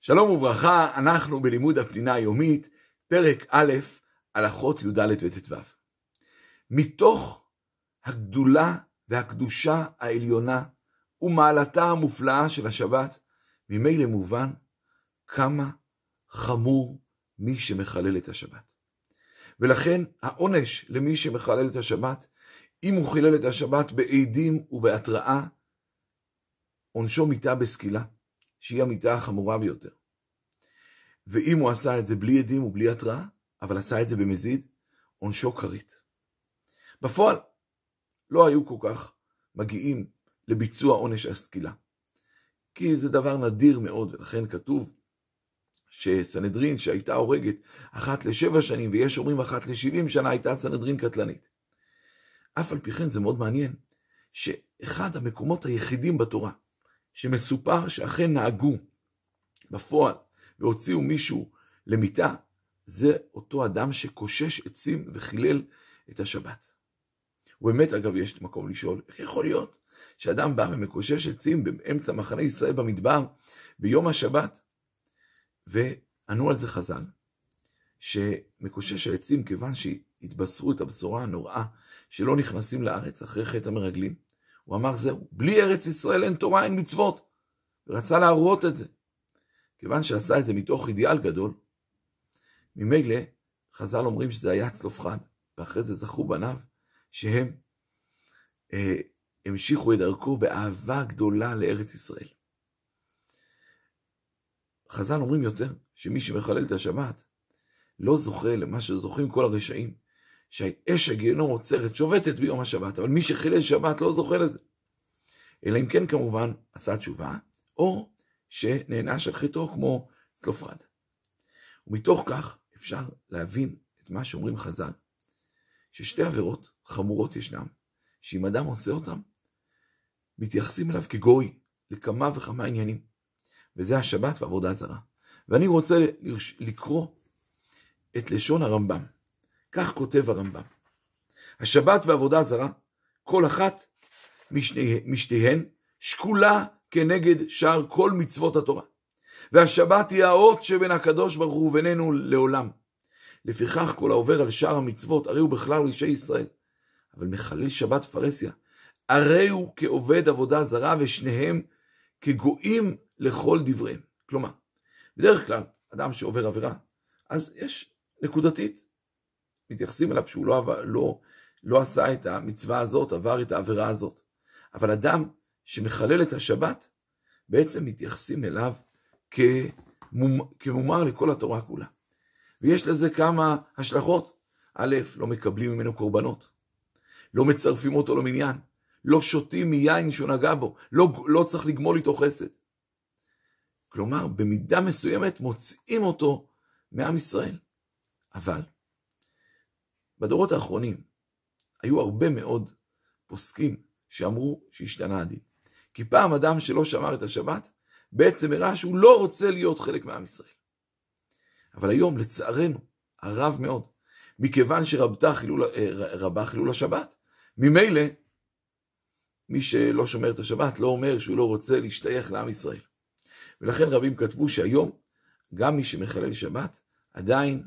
שלום וברכה, אנחנו בלימוד הפנינה היומית, פרק א', הלכות י"ד וט"ו. מתוך הגדולה והקדושה העליונה ומעלתה המופלאה של השבת, ממילא מובן כמה חמור מי שמחלל את השבת. ולכן העונש למי שמחלל את השבת, אם הוא חילל את השבת בעדים ובהתראה, עונשו מיתה בסקילה. שהיא המיתה החמורה ביותר. ואם הוא עשה את זה בלי עדים ובלי התראה, אבל עשה את זה במזיד, עונשו כרית. בפועל, לא היו כל כך מגיעים לביצוע עונש הסקילה. כי זה דבר נדיר מאוד, ולכן כתוב שסנהדרין שהייתה הורגת אחת לשבע שנים, ויש אומרים אחת לשבעים שנה, הייתה סנהדרין קטלנית. אף על פי כן זה מאוד מעניין, שאחד המקומות היחידים בתורה שמסופר שאכן נהגו בפועל והוציאו מישהו למיטה, זה אותו אדם שקושש עצים וחילל את השבת. ובאמת, אגב, יש מקום לשאול, איך יכול להיות שאדם בא ומקושש עצים באמצע מחנה ישראל במדבר ביום השבת? וענו על זה חז"ל, שמקושש העצים, כיוון שהתבשרו את הבשורה הנוראה שלא נכנסים לארץ אחרי חטא המרגלים, הוא אמר זהו, בלי ארץ ישראל אין תורה, אין מצוות. ורצה להראות את זה. כיוון שעשה את זה מתוך אידיאל גדול, ממילא חז"ל אומרים שזה היה צלופחד, ואחרי זה זכו בניו שהם אה, המשיכו את דרכו באהבה גדולה לארץ ישראל. חז"ל אומרים יותר, שמי שמחלל את השבת, לא זוכה למה שזוכים כל הרשעים, שהאש הגיהנום עוצרת, שובתת ביום השבת, אבל מי שחילל שבת לא זוכה לזה. אלא אם כן כמובן עשה תשובה, או שנענש על חטאו כמו צלופרד. ומתוך כך אפשר להבין את מה שאומרים חז"ל, ששתי עבירות חמורות ישנם, שאם אדם עושה אותם, מתייחסים אליו כגוי לכמה וכמה עניינים, וזה השבת ועבודה זרה. ואני רוצה לקרוא את לשון הרמב"ם. כך כותב הרמב"ם. השבת ועבודה זרה, כל אחת משתיהן שקולה כנגד שאר כל מצוות התורה. והשבת היא האות שבין הקדוש ברוך הוא ובינינו לעולם. לפיכך כל העובר על שאר המצוות, הרי הוא בכלל רשעי ישראל. אבל מחלל שבת פרסיה, הרי הוא כעובד עבודה זרה ושניהם כגויים לכל דבריהם. כלומר, בדרך כלל, אדם שעובר עבירה, אז יש נקודתית, מתייחסים אליו שהוא לא, לא, לא עשה את המצווה הזאת, עבר את העבירה הזאת. אבל אדם שמחלל את השבת, בעצם מתייחסים אליו כמומר, כמומר לכל התורה כולה. ויש לזה כמה השלכות. א', לא מקבלים ממנו קורבנות, לא מצרפים אותו למניין, לא שותים מיין שהוא נגע בו, לא, לא צריך לגמול איתו חסד. כלומר, במידה מסוימת מוצאים אותו מעם ישראל. אבל בדורות האחרונים היו הרבה מאוד פוסקים שאמרו שהשתנה הדין. כי פעם אדם שלא שמר את השבת, בעצם הראה שהוא לא רוצה להיות חלק מעם ישראל. אבל היום, לצערנו, הרב מאוד, מכיוון שרבה חילול, אה, חילול השבת, ממילא, מי שלא שומר את השבת לא אומר שהוא לא רוצה להשתייך לעם ישראל. ולכן רבים כתבו שהיום, גם מי שמחלל שבת, עדיין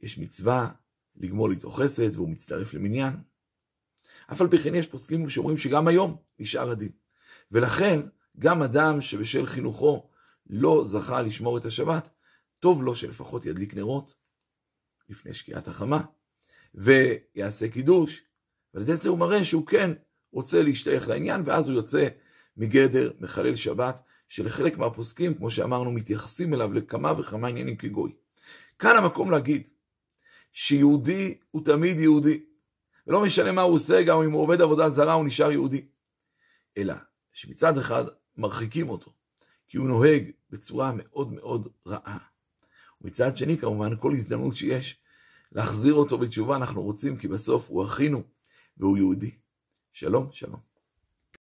יש מצווה לגמול איתו חסד והוא מצטרף למניין. אף על פי כן יש פוסקים שאומרים שגם היום נשאר הדין. ולכן, גם אדם שבשל חינוכו לא זכה לשמור את השבת, טוב לו שלפחות ידליק נרות לפני שקיעת החמה, ויעשה קידוש, ועל ידי זה הוא מראה שהוא כן רוצה להשתייך לעניין, ואז הוא יוצא מגדר מחלל שבת, שלחלק מהפוסקים, כמו שאמרנו, מתייחסים אליו לכמה וכמה עניינים כגוי. כאן המקום להגיד שיהודי הוא תמיד יהודי, ולא משנה מה הוא עושה, גם אם הוא עובד עבודה זרה הוא נשאר יהודי. אלא שמצד אחד מרחיקים אותו, כי הוא נוהג בצורה מאוד מאוד רעה. ומצד שני, כמובן, כל הזדמנות שיש להחזיר אותו בתשובה אנחנו רוצים, כי בסוף הוא אחינו והוא יהודי. שלום, שלום.